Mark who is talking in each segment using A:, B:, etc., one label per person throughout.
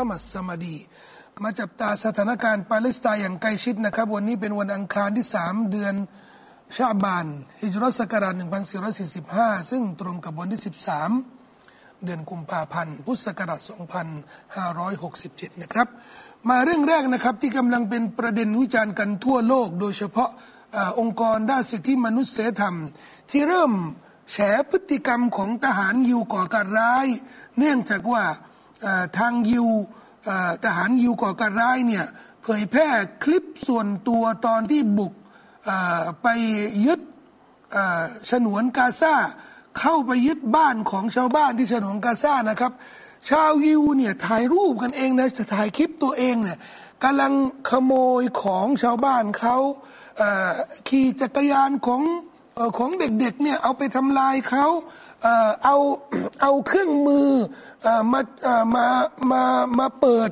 A: อามัสสมาดีมาจับตาสถานการณ์ปาเลสไตน์อย่างใกล้ชิดนะครับ วันนี้เป็นวันอังคารที่สามเดือนชาบานฮิจรัสกราช1445 ซึ่งตรงกับวันที่ 13 เดือนกุมภาพันธ์ พุทธศักราช2567 นะครับ มาเรื่องแรกนะครับที่กำลังเป็นประเด็นวิจารณ์กันทั่วโลก โดยเฉพาะอองค์กรด้านสิทธิมนุษยธรรม ที่เริ่มแฉพฤติกรรมของทหารยิวก่อการร้าย เนื่องจากว่า ทางยิวทหารยิวก่อการร้ายเนี่ยเผยแพร่คลิปส่วนตัวตอนที่บุกไปยึดฉนวนกาซาเข้าไปยึดบ้านของชาวบ้านที่ฉนวนกาซานะครับ ชาวยิวเนี่ยถ่ายรูปกันเองนะจะถ่ายคลิปตัวเองเนี่ยกำลังขโมยของชาวบ้านเขาขี่จักรยานของของเด็กๆเนี่ยเอาไปทำลายเขา เอาเอาเครื่องมือมามามามาเปิด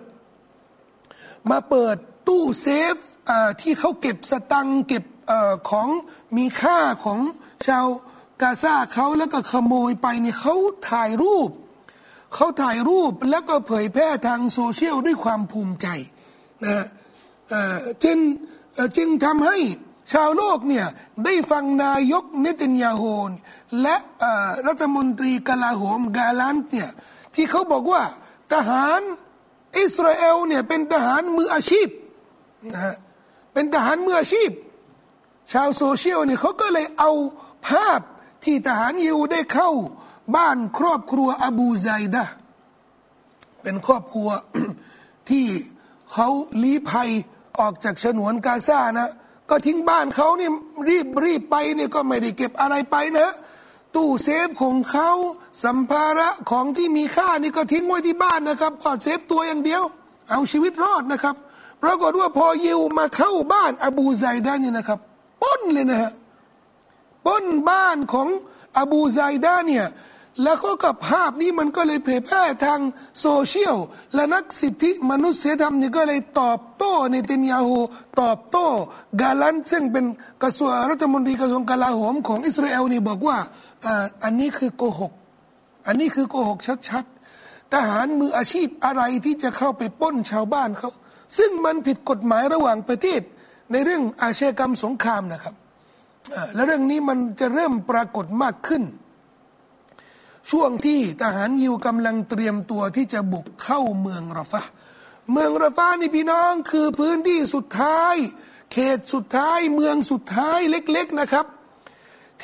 A: มาเปิดตู้เซฟที่เขาเก็บสตังเก็บของมีค่าของชาวกาซาเขาแล้วก็ขโมยไปเนี่ยเขาถ่ายรูปเขาถ่ายรูปแล้วก็เผยแพร่ทางโซเชียลด้วยความภูมิใจนะจึงจึงทำให้ ชาวโลกเนี่ยได้ฟังนายกเนตินยาโฮนและรัฐมนตรีกลาโหมกาลันเนี่ยที่เขาบอกว่าทหารอิสราเอลเนี่ยเป็นทหารมืออาชีพนะฮะเป็นทหารมืออาชีพ ชาวโซเชียลเนี่ยเขาก็เลยเอาภาพที่ทหารยิวได้เข้าบ้านครอบครัวอบูไซดะเป็นครอบครัวที่เขาลี้ภัยออกจากฉนวนกาซานะ ก็ทิ้งบ้านเขาเนี่ยรีบรีบไปเนี่ยก็ไม่ได้เก็บอะไรไปนะ ตู้เซฟของเขาสัมภาระของที่มีค่านี่ก็ทิ้งไว้ที่บ้านนะครับก็ save ตัวอย่างเดียว เอาชีวิตรอดนะครับปรากฏว่าพอยิวมาเข้าบ้านอบูไซดานี่นะครับปล้นเลยนะฮะปล้นบ้านของอบูไซดาเนี่ย แล้วก็กับภาพนี้มันก็เลยเผยแพร่ทางโซเชียล และนักสิทธิมนุษยธรรมนี่ก็เลยตอบโต้ในเตนยาโฮตอบโต้กาลันซึ่งเป็นกระทรวงรัฐมนตรีกระทรวงกลาโหมของอิสราเอลนี่บอกว่าอันนี้คือโกหก อันนี้คือโกหกชัดๆ ทหารมืออาชีพอะไรที่จะเข้าไปป้นชาวบ้านเขา ซึ่งมันผิดกฎหมายระหว่างประเทศ ในเรื่องอาชญากรรมสงครามนะครับและเรื่องนี้มันจะเริ่มปรากฏมากขึ้น ช่วงที่ทหารยิวกำลังเตรียมตัวที่จะบุกเข้าเมืองรฟะเมืองรฟะนี่พี่น้องคือพื้นที่สุดท้าย เขตสุดท้ายเมืองสุดท้ายเล็กๆนะครับ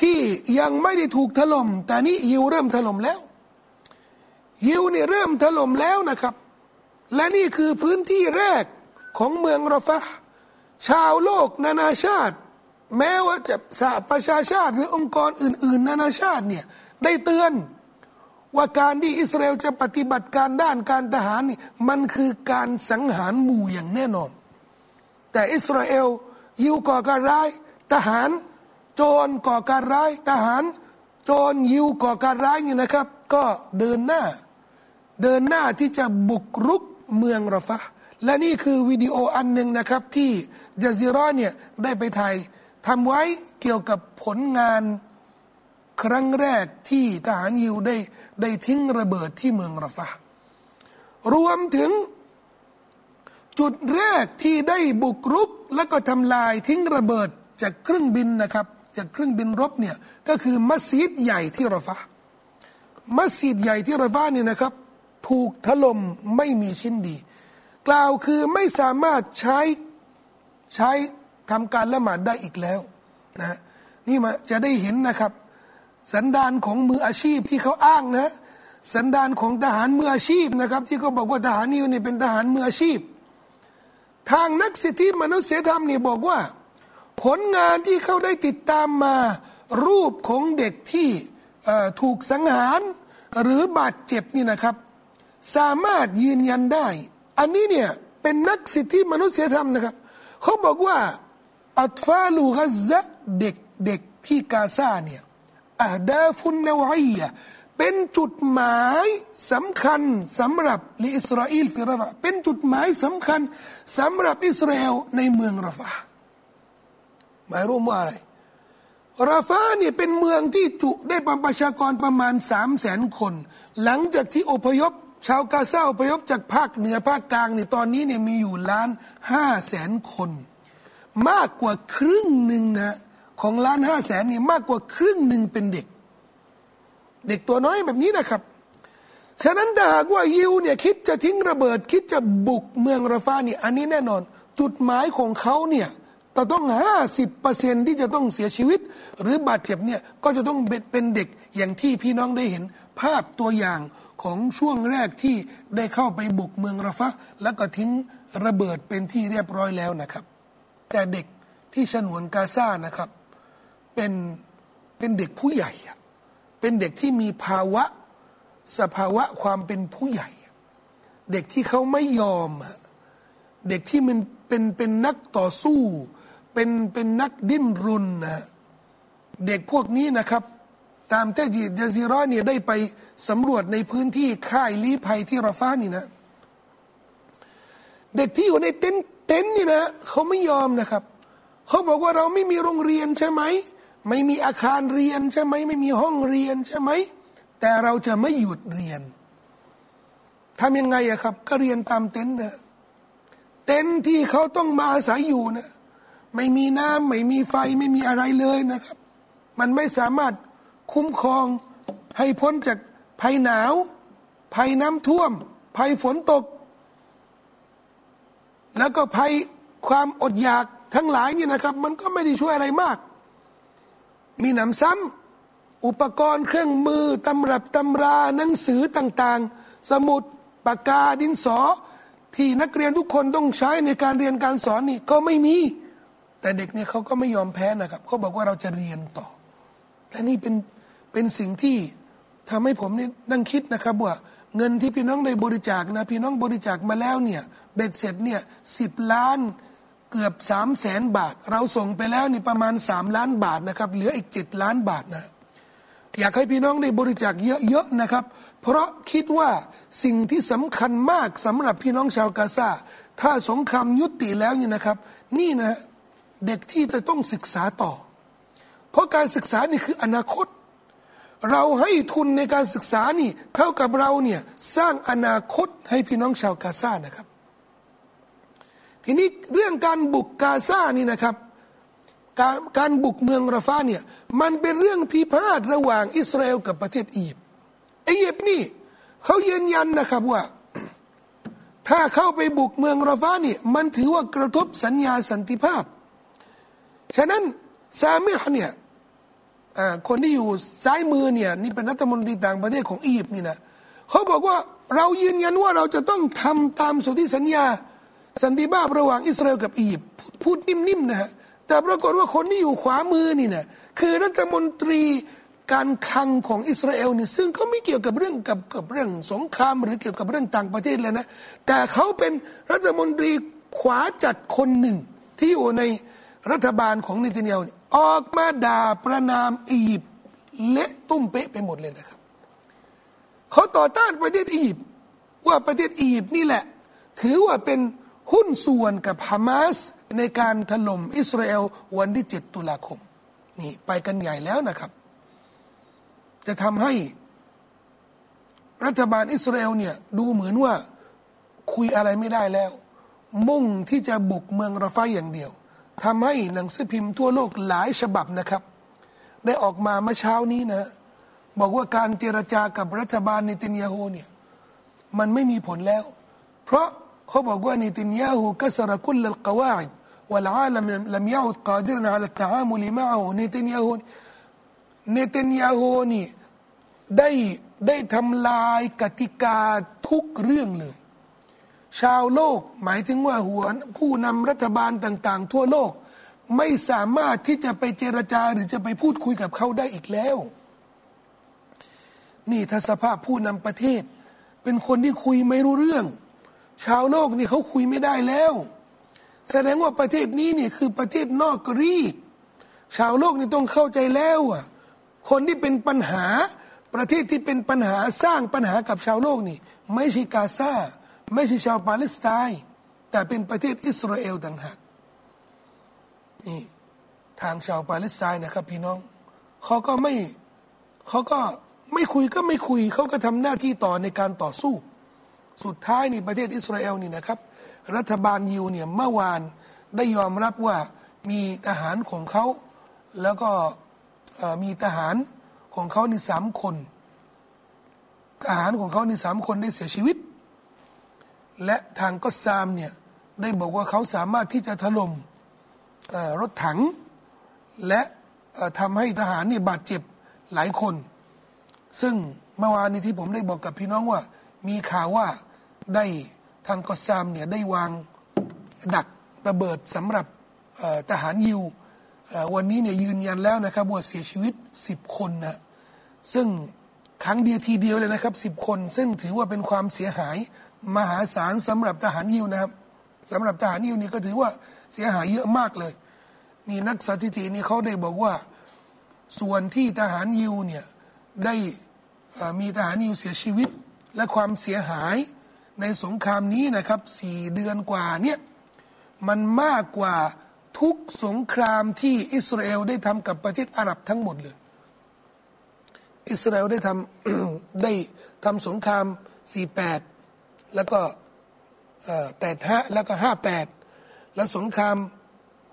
A: ที่ยังไม่ได้ถูกถล่มแต่นี่ยิวเริ่มถล่มแล้ว ยิวเนี่ยเริ่มถล่มแล้วนะครับ และนี่คือพื้นที่แรกของเมืองรฟะชาวโลกนานาชาติ แม้ว่าจะสหประชาชาติหรือองค์กรอื่น ๆ นานาชาติเนี่ยได้เตือน ว่าการที่อิสราเอลจะปฏิบัติการด้านการทหารนี่มันคือการสังหารหมู่อย่างแน่นอน แต่อิสราเอลยิวก่อการร้าย ทหาร โจรก่อการร้าย ทหาร โจรยิวก่อการร้ายนี่นะครับ ก็เดินหน้า เดินหน้าที่จะบุกรุกเมืองรฟะและนี่คือวิดีโออันหนึ่งนะครับที่จาซิรอเนี่ยได้ไปถ่ายทำไว้เกี่ยวกับผลงาน ครั้งแรกที่ทหารยิวได้ได้ทิ้งระเบิดที่เมืองรฟะรวมถึงจุดแรกที่ได้บุกรุก และก็ทำลายทิ้งระเบิดจากเครื่องบินนะครับ จากเครื่องบินรบเนี่ยก็คือมัสยิดใหญ่ที่รฟะมัสยิดใหญ่ที่รฟะเนี่ยนะครับ ถูกถล่มไม่มีชิ้นดี กล่าวคือไม่สามารถใช้ใช้ทำการละหมาดได้อีกแล้วนะนี่มาจะได้เห็นนะครับ สันดานของมืออาชีพที่เขาอ้างนะ สันดานของทหารมืออาชีพนะครับ ที่เขาบอกว่าทหารนิวเนี่ยเป็นทหารมืออาชีพ ทางนักสิทธิมนุษยธรรมนี่บอกว่า ผลงานที่เขาได้ติดตามมารูปของเด็กที่ถูกสังหารหรือบาดเจ็บนี่นะครับ สามารถยืนยันได้ อันนี้เนี่ยเป็นนักสิทธิมนุษยธรรมนะครับ เขาบอกว่าอัตฟาลูกัซะเด็กเด็กที่กาซาเนี่ย อาดาฟุนนวียเป็นจุดหมายสำคัญสำหรับอิสราเอลฟิรฟะเป็นจุดหมายสำคัญสำหรับอิสราเอลในเมืองราฟาหมายรวมว่าอะไรราฟาเนี่ยเป็นเมืองที่จุได้ประชากรประมาณสามแสนคน หลังจากที่อพยพ ชาวกาซาอพยพจากภาคเหนือภาคกลางเนี่ยตอนนี้เนี่ยมีอยู่ล้านห้าแสนคน มากกว่าครึ่งหนึ่งนะ ของล้านห้าแสนนี่มากกว่าครึ่งหนึ่งเป็นเด็ก เด็กตัวน้อยแบบนี้นะครับ ฉะนั้นถ้าหากว่ายิวเนี่ยคิดจะทิ้งระเบิด คิดจะบุกเมืองราฟาเนี่ยอันนี้แน่นอน จุดหมายของเขาเนี่ยแต่ต้องห้าสิบเปอร์เซ็นที่จะต้องเสียชีวิต หรือบาดเจ็บเนี่ยก็จะต้องเป็นเด็กอย่างที่พี่น้องได้เห็นภาพตัวอย่างของช่วงแรกที่ได้เข้าไปบุกเมืองราฟะแล้วก็ทิ้งระเบิดเป็นที่เรียบร้อยแล้วนะครับ แต่เด็กที่ฉนวนกาซานะครับ เป็นเป็นเด็กผู้ใหญ่เป็นเด็กที่มีภาวะสภาวะความเป็นผู้ใหญ่ เด็กที่เขาไม่ยอม เด็กที่มันเป็นเป็นนักต่อสู้ เป็นเป็นนักดิ้นรนนะเด็กพวกนี้นะครับ ตามเตจียาซีรอเนี่ยได้ไปสำรวจในพื้นที่ค่ายลี้ภัยที่ราฟานี่นะ เด็กที่อยู่ในเต็นท์เต็นท์นี่นะเขาไม่ยอมนะครับ เขาบอกว่าเราไม่มีโรงเรียนใช่ไหม ไม่มีอาคารเรียนใช่ไหมไม่มีห้องเรียนใช่ไหมแต่เราจะไม่หยุดเรียนทำยังไงอะครับ ก็เรียนตามเต็นท์นะเต็นท์ที่เขาต้องมาอาศัยอยู่นะไม่มีน้ำไม่มีไฟไม่มีอะไรเลยนะครับ มันไม่สามารถคุ้มครองให้พ้นจากภัยหนาว ภัยน้ำท่วม ภัยฝนตก แล้วก็ภัยความอดอยากทั้งหลายนี่นะครับ มันก็ไม่ได้ช่วยอะไรมาก มีหนำซ้ำอุปกรณ์เครื่องมือตำรับตำราหนังสือต่างๆ สมุดปากกาดินสอ ที่นักเรียนทุกคนต้องใช้ในการเรียนการสอนนี่ก็ไม่มี แต่เด็กเนี่ยเขาก็ไม่ยอมแพ้นะครับเขาบอกว่าเราจะเรียนต่อ และนี่เป็นเป็นสิ่งที่ทำให้ผมนี่นั่งคิดนะครับว่าเงินที่พี่น้องได้บริจาคนะพี่น้องบริจาคมาแล้วเนี่ยเบ็ดเสร็จเนี่ยสิบล้าน เกือบสามแสนบาท เราส่งไปแล้วนี่ประมาณสามล้านบาทนะครับ เหลืออีกเจ็ดล้านบาทนะ อยากให้พี่น้องได้บริจาคเยอะๆนะครับ เพราะคิดว่าสิ่งที่สำคัญมากสำหรับพี่น้องชาวกาซาถ้าสงครามยุติแล้วนี่นะครับ นี่นะเด็กที่จะต้องศึกษาต่อ เพราะการศึกษานี่คืออนาคต เราให้ทุนในการศึกษานี่ เท่ากับเราเนี่ยสร้างอนาคตให้พี่น้องชาวกาซานะครับ ทีนี้เรื่องการบุกกาซานี่นะครับการการบุกเมืองราฟาเนี่ยมันเป็นเรื่องพิพาทระหว่างอิสราเอลกับประเทศอียิปต์อียิปต์นี่เขายืนยันนะครับว่า ถ้าเข้าไปบุกเมืองราฟาเนี่ยมันถือว่ากระทบสัญญาสันติภาพ ฉะนั้นซาเมห์เนี่ยคนที่อยู่ซ้ายมือเนี่ยนี่เป็นรัฐมนตรีต่างประเทศของอียิปต์นี่นะเขาบอกว่าเรายืนยันว่าเราจะต้องทำตามสนธิสัญญา สันติภาพระหว่างอิสราเอลกับอียิปต์พูดนิ่มๆนะฮะแต่ปรากฏว่าคนที่อยู่ขวามือนี่นะคือรัฐมนตรีการคังของอิสราเอลนี่ซึ่งเขาไม่เกี่ยวกับเรื่องกับกับเรื่องสงครามหรือเกี่ยวกับเรื่องต่างประเทศเลยนะ แต่เขาเป็นรัฐมนตรีขวาจัดคนหนึ่ง ที่อยู่ในรัฐบาลของนิติเนียวออกมาด่าประนามอียิปต์เละตุ้มเป๊ะไปหมดเลยนะครับเขาต่อต้านประเทศอียิปต์ว่าประเทศอียิปต์นี่แหละ ถือว่าเป็น หุ้นส่วนกับฮามาสในการถล่มอิสราเอลวันที่ 7 ตุลาคม นี่ไปกันใหญ่แล้วนะครับ จะทำให้รัฐบาลอิสราเอลเนี่ยดูเหมือนว่าคุยอะไรไม่ได้แล้ว มุ่งที่จะบุกเมืองราฟาอย่างเดียวทำให้หนังสือพิมพ์ทั่วโลกหลายฉบับนะครับ ได้ออกมาเมื่อเช้านี้นะ บอกว่าการเจรจากับรัฐบาลเนตินยาฮูเนี่ยมันไม่มีผลแล้ว เพราะ เขาบอกว่าเนตินยาฮูกัสรคุลลกวาอิด والعالم لم يعد قادرا على التعامل معه เนตินยาฮูเนตินยาฮูนี่ได้ได้ทำลายกติกาทุกเรื่องเลยชาวโลกหมายถึงว่าหัวผู้นำรัฐบาลต่าง ๆ ทั่วโลก ไม่สามารถที่จะไปเจรจาหรือจะไปพูดคุยกับเขาได้อีกแล้ว นี่ถ้าสภาพผู้นำประเทศ เป็นคนที่คุยไม่รู้เรื่อง ชาวโลกนี่เขาคุยไม่ได้แล้ว แสดงว่าประเทศนี้เนี่ยคือประเทศนอกรีดชาวโลกนี่ต้องเข้าใจแล้วอะคนที่เป็นปัญหาประเทศที่เป็นปัญหาสร้างปัญหากับชาวโลกนี่ ไม่ใช่กาซาไม่ใช่ชาวปาเลสไตน์แต่เป็นประเทศอิสราเอลต่างหากนี่ทางชาวปาเลสไตน์นะครับพี่น้องเขาก็ไม่เขาก็ไม่คุยก็ไม่คุยเขาก็ทำหน้าที่ต่อในการต่อสู้ สุดท้ายนี่ประเทศอิสราเอลนี่นะครับ รัฐบาลยิวเนี่ยเมื่อวานได้ยอมรับว่ามีทหารของเขา แล้วก็มีทหารของเขานี่สามคนทหารของเขานี่สามคนได้เสียชีวิต และทางก็ซามเนี่ยได้บอกว่าเขาสามารถที่จะถล่มรถถัง และทำให้ทหารนี่บาดเจ็บหลายคน ซึ่งเมื่อวานนี้ที่ผมได้บอกกับพี่น้องว่า มีข่าวว่าได้ทางกอซามเนี่ยได้วางดักระเบิดสำหรับทหารยิววันนี้เนี่ยยืนยันแล้วนะครับว่าเสียชีวิต 10 คนนะซึ่งครั้งเดียวทีเดียวเลยนะครับ 10 คน ซึ่งถือว่าเป็นความเสียหายมหาศาลสำหรับทหารยิวนะครับสำหรับทหารยิวนี่ก็ถือว่าเสียหายเยอะมากเลย นี่นักสถิตินี่เขาได้บอกว่าส่วนที่ทหารยิวเนี่ยได้มีทหารยิวเสียชีวิต และความเสียหายในสงครามนี้นะครับสี่เดือนกว่าเนี่ยมันมากกว่าทุกสงครามที่อิสราเอลได้ทำกับประเทศอาหรับทั้งหมดเลย อิสราเอลได้ทำได้ทำสงคราม 48 แล้วก็85 แล้วก็ 58 แล้วสงคราม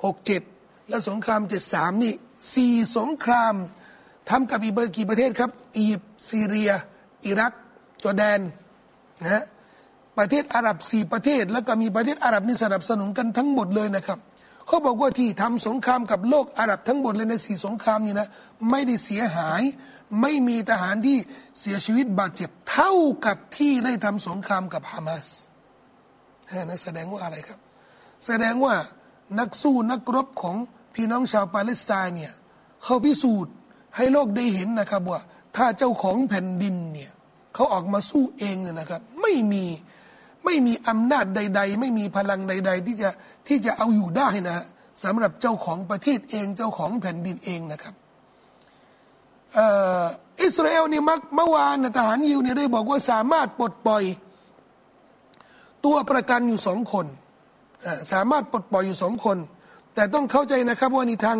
A: 67 แล้วสงคราม 73 นี่สี่สงครามทำกับอีเบอร์กี่ประเทศครับ อียิปต์ซีเรีย อิรัก จอร์แดนนะประเทศอาหรับสี่ประเทศ แล้วก็มีประเทศอาหรับนี่สนับสนุนกันทั้งหมดเลยนะครับเขาบอกว่าที่ทำสงครามกับโลกอาหรับทั้งหมดเลยในสี่สงครามนี่นะไม่ได้เสียหาย ไม่มีทหารที่เสียชีวิตบาดเจ็บเท่ากับที่ได้ทำสงครามกับฮามาสนั่แสดงว่าอะไรครับ แสดงว่านักสู้นักรบของพี่น้องชาวปาเลสไตน์เนี่ยเขาพิสูจน์ให้โลกได้เห็นนะครับว่า ถ้าเจ้าของแผ่นดินเนี่ย เขาออกมาสู้เองเนี่ยนะครับ ไม่มีไม่มีอำนาจใด ๆ ไม่มีพลังใด ๆ ที่จะที่จะเอาอยู่ได้นะสำหรับเจ้าของประเทศเองเจ้าของแผ่นดินเองนะครับอิสราเอลเนี่ยเมื่อวานทหารยิวเนี่ยได้บอกว่าสามารถปลดปล่อย ตัวประกันอยู่สองคนสามารถปลดปล่อยอยู่สองคน แต่ต้องเข้าใจนะครับว่านี่ทาง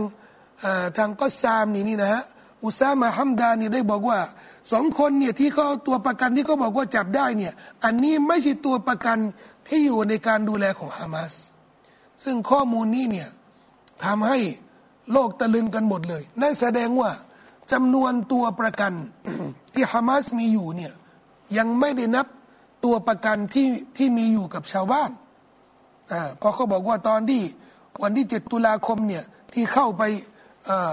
A: ทางก็ซามนี่นี่นะฮะ อุซามาฮัมดานี่ได้บอกว่าสองคนเนี่ยที่เขาตัวประกันที่เขาบอกว่าจับได้เนี่ยอันนี้ไม่ใช่ตัวประกันที่อยู่ในการดูแลของฮามาสซึ่งข้อมูลนี้เนี่ยทำให้โลกตะลึงกันหมดเลย นั่นแสดงว่าจำนวนตัวประกันที่ฮามาสมีอยู่เนี่ยยังไม่ได้นับตัวประกันที่ที่มีอยู่กับชาวบ้านอ่าเพราะเขาบอกว่าตอนที่วันที่เจ็ดตุลาคมเนี่ยที่เข้าไป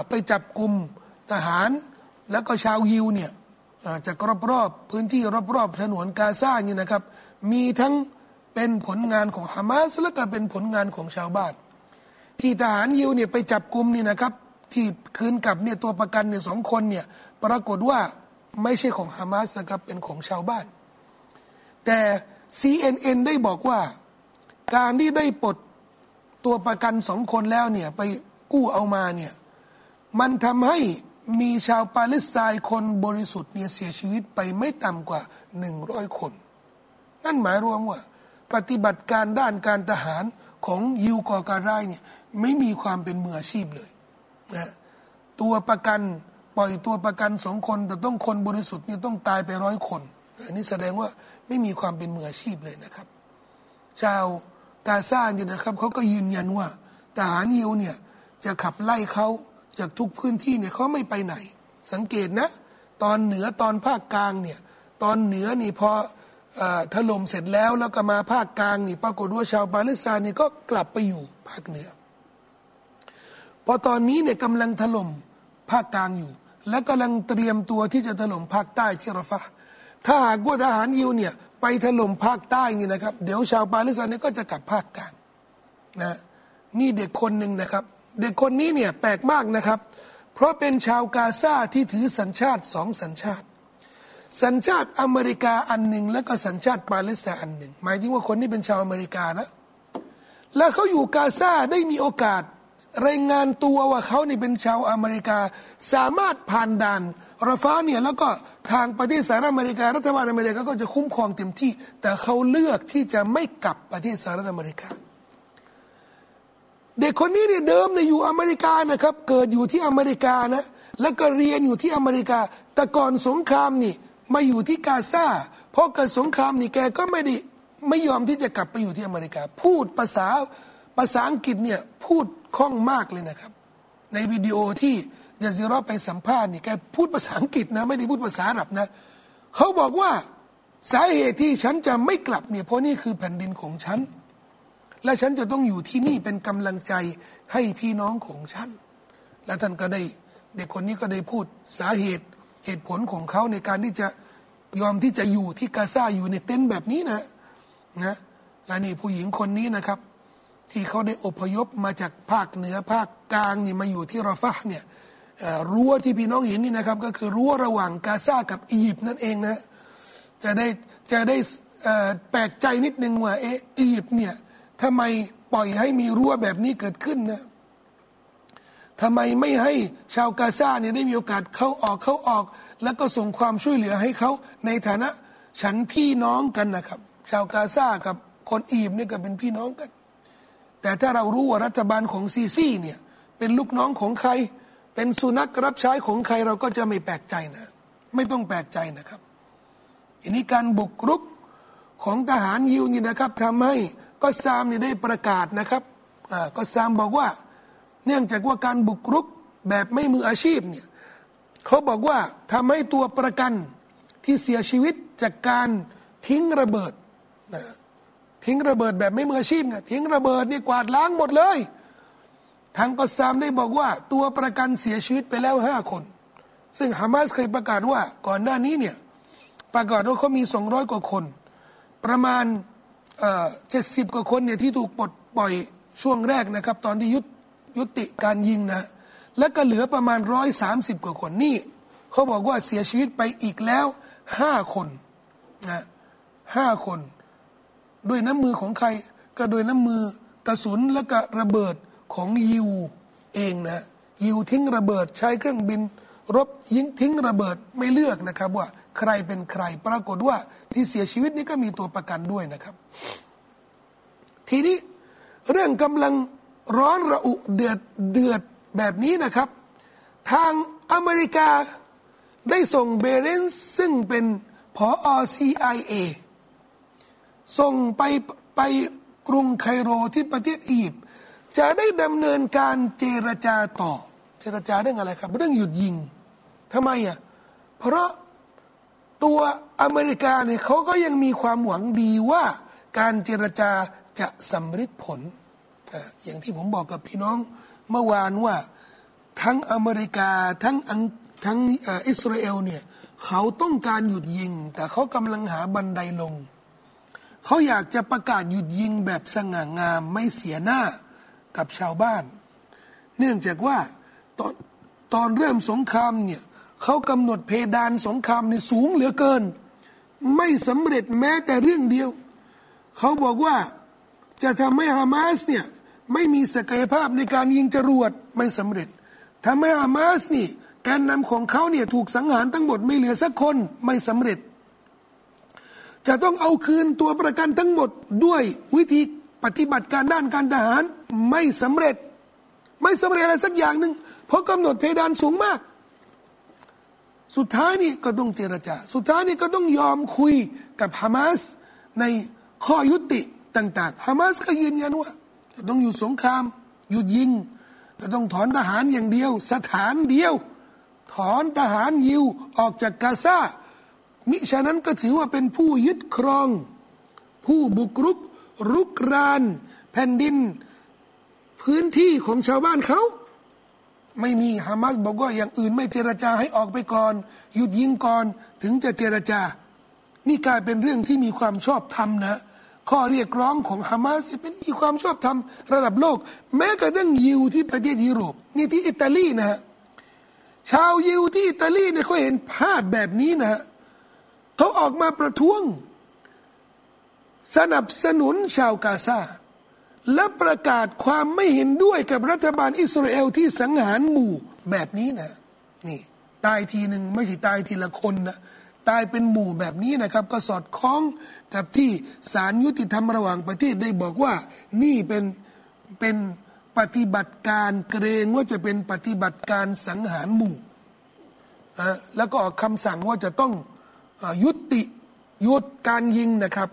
A: ไปจับกลุ่ม ทหารแล้วก็ชาวยิวเนี่ยจากรอบๆพื้นที่รอบๆถนนกาซาเนี่ยนะครับ มีทั้งเป็นผลงานของฮามาสและก็เป็นผลงานของชาวบ้าน ที่ทหารยิวเนี่ยไปจับกลุ่มนี่นะครับ ที่คืนกลับเนี่ยตัวประกันเนี่ยสองคนเนี่ยปรากฏว่าไม่ใช่ของฮามาสนะครับเป็นของชาวบ้าน แต่ CNN ได้บอกว่า การที่ได้ปลดตัวประกันสองคนแล้วเนี่ยไปกู้เอามาเนี่ยมันทำให้ มีชาวปาเลสไตน์คนบริสุทธิ์เนี่ยเสียชีวิตไปไม่ต่ำกว่าหนึ่งร้อยคน นั่นหมายรวมว่า ปฏิบัติการด้านการทหารของยูกอการายเนี่ยไม่มีความเป็นมืออาชีพเลยนะตัวประกันปล่อยตัวประกันสองคน แต่ต้องคนบริสุทธิ์เนี่ยต้องตายไปร้อยคนอันนี้แสดงว่าไม่มีความเป็นมืออาชีพเลยนะครับ ชาวกาซาเนี่ยนะครับเขาก็ยืนยันว่าทหารยิวเนี่ยจะขับไล่เขา จากทุกพื้นที่เนี่ยเขาไม่ไปไหน สังเกตนะ ตอนเหนือตอนภาคกลางเนี่ยตอนเหนือนี่พอถล่มเสร็จแล้วแล้วก็มาภาคกลางนี่ปรากฏว่าชาวปาเลสไตน์นี่ก็กลับไปอยู่ภาคเหนือ พอตอนนี้เนี่ยกำลังถล่มภาคกลางอยู่ และกำลังเตรียมตัวที่จะถล่มภาคใต้ที่รฟะถ้าหากว่าทหารยิวเนี่ยไปถล่มภาคใต้นี่นะครับ เดี๋ยวชาวปาเลสไตน์นี่ก็จะกลับภาคกลางนะนี่เด็กคนหนึ่งนะครับ เด็กคนนี้เนี่ยแปลกมากนะครับ เพราะเป็นชาวกาซาที่ถือสัญชาติสองสัญชาติ สัญชาติอเมริกาอันหนึ่ง แล้วก็สัญชาติปาเลสไตน์อันหนึ่ง หมายถึงว่าคนนี้เป็นชาวอเมริกานะแล้วเขาอยู่กาซาได้มีโอกาสรายงานตัวว่าเขานี่เป็นชาวอเมริกา สามารถผ่านด่านรฟ้าเนี่ยแล้วก็ทางประเทศสหรัฐอเมริกา รัฐบาลอเมริกาก็จะคุ้มครองเต็มที่ แต่เขาเลือกที่จะไม่กลับประเทศสหรัฐอเมริกา เด็กคนนี้เนี่ยเดิมเนี่ยอยู่อเมริกานะครับ เกิดอยู่ที่อเมริกานะแล้วก็เรียนอยู่ที่อเมริกา แต่ก่อนสงครามนี่มาอยู่ที่กาซาเพอเกิดสงครามนี่แกก็ไม่ได้ไม่ยอมที่จะกลับไปอยู่ที่อเมริกา พูดภาษาภาษาอังกฤษเนี่ยพูดคล่องมากเลยนะครับ ในวิดีโอที่ยาซิรอไปสัมภาษณ์นี่แกพูดภาษาอังกฤษนะไม่ได้พูดภาษาอาหรับนะเขาบอกว่าสาเหตุที่ฉันจะไม่กลับเนี่ยเพราะนี่คือแผ่นดินของฉัน และฉันจะต้องอยู่ที่นี่เป็นกำลังใจให้พี่น้องของฉัน และท่านก็ได้เด็กคนนี้ก็ได้พูดสาเหตุเหตุผลของเขาในการที่จะยอมที่จะอยู่ที่กาซาอยู่ในเต็นท์แบบนี้นะนะและนี่ผู้หญิงคนนี้นะครับ ที่เขาได้อพยพมาจากภาคเหนือภาคกลางนี่มาอยู่ที่ราฟะเนี่ยรั้วที่พี่น้องเห็นนี่นะครับ ก็คือรั้วระหว่างกาซากับอียิปต์นั่นเองนะจะได้จะได้แปลกใจนิดนึงว่าเออียิปต์เนี่ย ทำไมปล่อยให้มีรั้วแบบนี้เกิดขึ้นนะทำไมไม่ให้ชาวกาซาเนี่ยได้มีโอกาสเข้าออกเข้าออก แล้วก็ส่งความช่วยเหลือให้เขาในฐานะ ฉันพี่น้องกันนะครับ ชาวกาซากับคนอียิปต์เนี่ยก็เป็นพี่น้องกัน แต่ถ้าเรารู้ว่ารัฐบาลของซีซีเนี่ยเป็นลูกน้องของใคร เป็นสุนัขรับใช้ของใครเราก็จะไม่แปลกใจนะ ไม่ต้องแปลกใจนะครับอันนี้การบุกรุกของทหารยิวนี่นะครับทำให้ ก็ซามนี่ได้ประกาศนะครับก็ซามบอกว่า เนื่องจากว่าการบุกรุกแบบไม่มืออาชีพเนี่ยเขาบอกว่าทำให้ตัวประกันที่เสียชีวิตจากการทิ้งระเบิดนะทิ้งระเบิดแบบไม่มืออาชีพเนี่ยทิ้งระเบิดนี่กวาดล้างหมดเลย ทางกอซามได้บอกว่า ตัวประกันเสียชีวิตไปแล้วห้าคน ซึ่งฮามาสเคยประกาศว่าก่อนหน้านี้เนี่ยประกาศว่าเขามีสองร้อยกว่าคน ประมาณ เจ็ดสิบกว่าคนเนี่ยที่ถูกปลดปล่อยช่วงแรกนะครับ ตอนที่ยุยติการยิงนะ แล้วก็เหลือประมาณร้อยสามสิบกว่าคนนี่เขาบอกว่าเสียชีวิตไปอีกแล้วห้าคนนะห้าคน ด้วยน้ำมือของใครก็โดยน้ำมือกระสุนและก็ระเบิดของยิวเองนะยิวทิ้งระเบิดใช้เครื่องบิน รบยิงทิ้งระเบิดไม่เลือกนะครับว่าใครเป็นใครปรากฏว่าที่เสียชีวิตนี้ก็มีตัวประกันด้วยนะครับ ทีนี้เรื่องกำลังร้อนระอุเดือดเดือดแบบนี้นะครับ ทางอเมริกาได้ส่งเบรนซ์ซึ่งเป็นผออ CIA ส่งไปไปกรุงไคโรที่ประเทศอียิปต์จะได้ดำเนินการเจรจาต่อ เจรจาเรื่องอะไรครับ เรื่องหยุดยิง ทำไมอะเพราะตัวอเมริกาเนี่ยเขาก็ยังมีความหวังดีว่าการเจรจาจะสำเร็จผล อย่างที่ผมบอกกับพี่น้องเมื่อวานว่าทั้งอเมริกาทั้งทั้งอิสราเอลเนี่ยเขาต้องการหยุดยิง แต่เขากำลังหาบันไดลง เขาอยากจะประกาศหยุดยิงแบบสง่างามไม่เสียหน้ากับชาวบ้าน เนื่องจากว่าตอนตอนเริ่มสงครามเนี่ย เขากำหนดเพดานสงครามในสูงเหลือเกิน ไม่สำเร็จแม้แต่เรื่องเดียว เขาบอกว่าจะทำให้ฮามาสเนี่ยไม่มีศักยภาพในการยิงจรวดไม่สำเร็จทำให้ฮามาสนี่การนำของเขาเนี่ยถูกสังหารทั้งหมดไม่เหลือสักคนไม่สำเร็จ จะต้องเอาคืนตัวประกันทั้งหมดด้วยวิธีปฏิบัติการด้านการทหารไม่สำเร็จ ไม่สำเร็จอะไรสักอย่างหนึ่งเพราะกำหนดเพดานสูงมาก สุดท้ายนี่ก็ต้องเจรจา สุดท้ายนี่ก็ต้องยอมคุยกับฮามาสในข้อยุติต่างๆฮามาสก็ยืนยันว่าจะต้องอยู่สงคราม หยุดยิง จะต้องถอนทหารอย่างเดียว สถานเดียว ถอนทหารยิวออกจากกาซามิฉะนั้นก็ถือว่าเป็นผู้ยึดครอง ผู้บุกรุกรุกราน แผ่นดิน พื้นที่ของชาวบ้านเขา ไม่มีฮามาสบอกว่าอย่างอื่นไม่เจรจาให้ออกไปก่อน หยุดยิงก่อนถึงจะเจรจา นี่กลายเป็นเรื่องที่มีความชอบธรรมนะ ข้อเรียกร้องของฮามาสเป็นมีความชอบธรรมระดับโลก แม้กระทั่งยิวที่ประเทศยุโรปนี่ที่อิตาลีนะฮะชาวยิวที่อิตาลีเนี่ยเขาเห็นภาพแบบนี้นะเขาออกมาประท้วง สนับสนุนชาวกาซา และประกาศความไม่เห็นด้วยกับรัฐบาลอิสราเอลที่สังหารหมู่แบบนี้นะนี่ตายทีหนึ่งไม่ใช่ตายทีละคนนะตายเป็นหมู่แบบนี้นะครับ ก็สอดคล้องกับที่ศาลยุติธรรมระหว่างประเทศได้บอกว่า นี่เป็นเป็นปฏิบัติการเกรงว่าจะเป็นปฏิบัติการสังหารหมู่แล้วก็ออกคำสั่งว่าจะต้องยุติหยุดการยิงนะครับ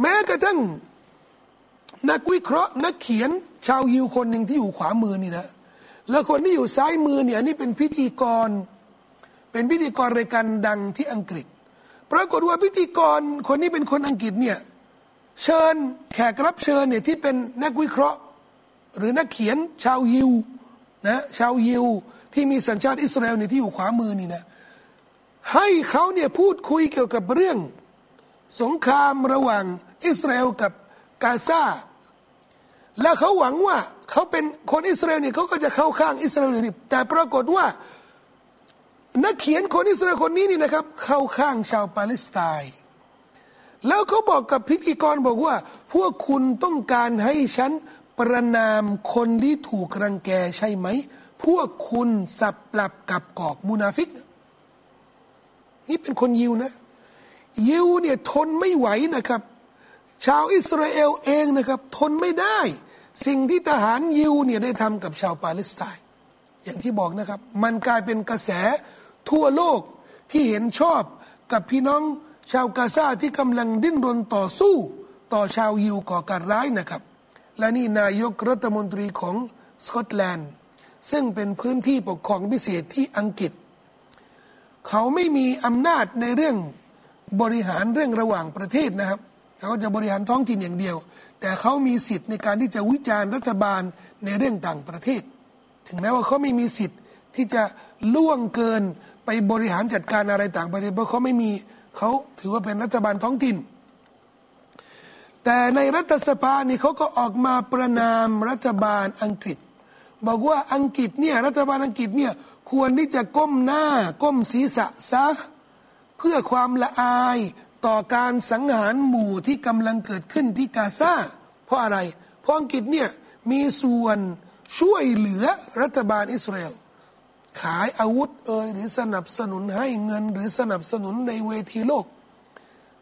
A: แม้กระทั่ง นักวิเคราะห์นักเขียนชาวยิวคนหนึ่งที่อยู่ขวามือนี่นะ แล้วคนที่อยู่ซ้ายมือเนี่ยนี่เป็นพิธีกร เป็นพิธีกรรายการดังที่อังกฤษ ปรากฏว่าพิธีกรคนนี้เป็นคนอังกฤษเนี่ยเชิญแขกรับเชิญเนี่ยที่เป็นนักวิเคราะห์ หรือนักเขียนชาวยิวนะชาวยิวที่มีสัญชาติอิสราเอลเนี่ยที่อยู่ขวามือนี่นะให้เขาเนี่ยพูดคุยเกี่ยวกับเรื่อง สงครามระหว่างอิสราเอลกับกาซา แล้วเขาหวังว่าเขาเป็นคนอิสราเอลเนี่ยเขาก็จะเข้าข้างอิสราเอลแต่ปรากฏว่า นักเขียนคนอิสราเอลคนนี้นี่นะครับ เข้าข้างชาวปาเลสไตน์แล้วเขาบอกกับพิธีกรบอกว่า พวกคุณต้องการให้ฉันประณามคนที่ถูกรังแกใช่ไหม พวกคุณสับปลับกลับกลอกมุนาฟิก นี่เป็นคนยิวนะ ยิวเนี่ยทนไม่ไหวนะครับ ชาวอิสราเอลเองนะครับทนไม่ได้ สิ่งที่ทหารยิวเนี่ยได้ทำกับชาวปาเลสไตน์อย่างที่บอกนะครับ มันกลายเป็นกระแสทั่วโลกที่เห็นชอบกับพี่น้องชาวกาซาที่กำลังดิ้นรนต่อสู้ ต่อชาวยิวก่อการร้ายนะครับ และนี่นายกรัฐมนตรีของสกอตแลนด์ ซึ่งเป็นพื้นที่ปกครองพิเศษที่อังกฤษ เขาไม่มีอำนาจในเรื่องบริหารเรื่องระหว่างประเทศนะครับ เขาจะบริหารท้องถิ่นอย่างเดียว แต่เขามีสิทธิ์ในการที่จะวิจารณ์รัฐบาลในเรื่องต่างประเทศ ถึงแม้ว่าเขาไม่มีสิทธิ์ที่จะล่วงเกินไปบริหารจัดการอะไรต่างประเทศเพราะเขาไม่มีเขาถือว่าเป็นรัฐบาลท้องถิ่น แต่ในรัฐสภานี่เขาก็ออกมาประนามรัฐบาลอังกฤษ บอกว่าอังกฤษเนี่ยรัฐบาลอังกฤษเนี่ยควรที่จะก้มหน้าก้มศีรษะซะเพื่อความละอาย ต่อการสังหารหมู่ที่กำลังเกิดขึ้นที่กาซาเพราะอะไร เพราะอังกฤษเนี่ยมีส่วนช่วยเหลือรัฐบาลอิสราเอลขายอาวุธเอ่ยหรือสนับสนุนให้เงินหรือสนับสนุนในเวทีโลก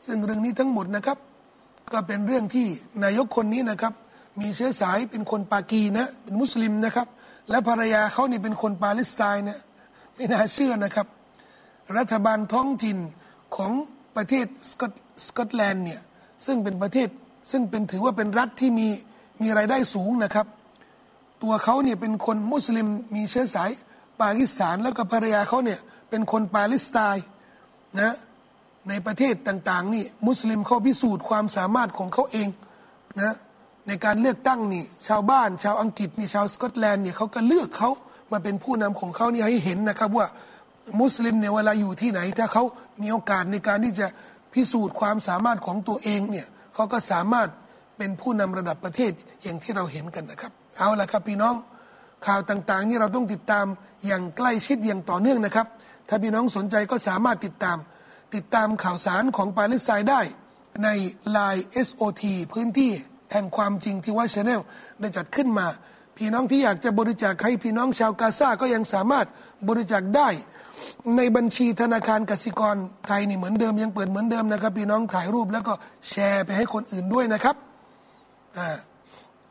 A: ซึ่งเรื่องนี้ทั้งหมดนะครับ ก็เป็นเรื่องที่นายกคนนี้นะครับ มีเชื้อสายเป็นคนปากีนะเป็นมุสลิมนะครับ และภรรยาเขานี่เป็นคนปาเลสไตน์เนี่ยไม่น่าเชื่อนะครับ รัฐบาลท้องถิ่นของ ประเทศสกอตสกอตแลนด์เนี่ยซึ่งเป็นประเทศซึ่งเป็นถือว่าเป็นรัฐที่มีมีรายได้สูงนะครับ ตัวเขาเนี่ยเป็นคนมุสลิมมีเชื้อสายปากีสถานแล้วก็ภรรยาเขาเนี่ยเป็นคนปาเลสไตน์นะในประเทศต่างๆนี่มุสลิมเขาพิสูจน์ความสามารถของเขาเองนะในการเลือกตั้งนี่ชาวบ้าน ชาวอังกฤษนี่ชาวสกอตแลนด์เนี่ยเขาก็เลือกเขามาเป็นผู้นำของเขานี่ให้เห็นนะครับว่า มุสลิมเนี่ยเวลาอยู่ที่ไหน ถ้าเขามีโอกาสในการที่จะพิสูจน์ความสามารถของตัวเองเนี่ยเขาก็สามารถเป็นผู้นำระดับประเทศอย่างที่เราเห็นกันนะครับ เอาละครับพี่น้องข่าวต่างๆ นี่เราต้องติดตามอย่างใกล้ชิดอย่างต่อเนื่องนะครับ ถ้าพี่น้องสนใจก็สามารถติดตาม ติดตามข่าวสารของปาเลสไตน์ได้ใน Line SOT พื้นที่แห่งความจริงที่ว่าชาแนลได้จัดขึ้นมา พี่น้องที่อยากจะบริจาคให้พี่น้องชาวกาซาก็ยังสามารถบริจาคได้ ในบัญชีธนาคารกสิกรไทยนี่เหมือนเดิมยังเปิดเหมือนเดิมนะครับ พี่น้องถ่ายรูปแล้วก็แชร์ไปให้คนอื่นด้วยนะครับ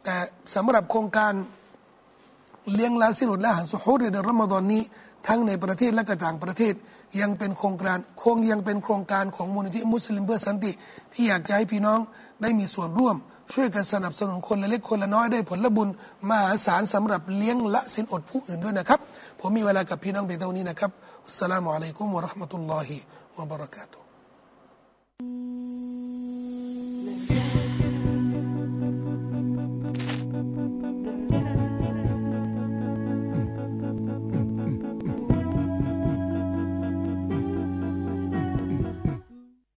A: แต่สำหรับโครงการเลี้ยงลาสิรุดและหารสุฮูรในรอมฎอนนี้ ทั้งในประเทศและก็ต่างประเทศ ยังเป็นโครงการคงยังเป็นโครงการของมูลนิธิมุสลิมเพื่อสันติ ที่อยากจะให้พี่น้องได้มีส่วนร่วม ช่วยกันสนับสนุนคนละเล็กคนละน้อยได้ผลบุญมหาศาลสำหรับเลี้ยงละสินอดผู้อื่นด้วยนะครับ ผมมีเวลากับพี่น้องเพียงเท่านี้นะครับอัสสลามุอะลัยกุมวะราะห์มะตุลลอฮิวะบะเราะกาตุ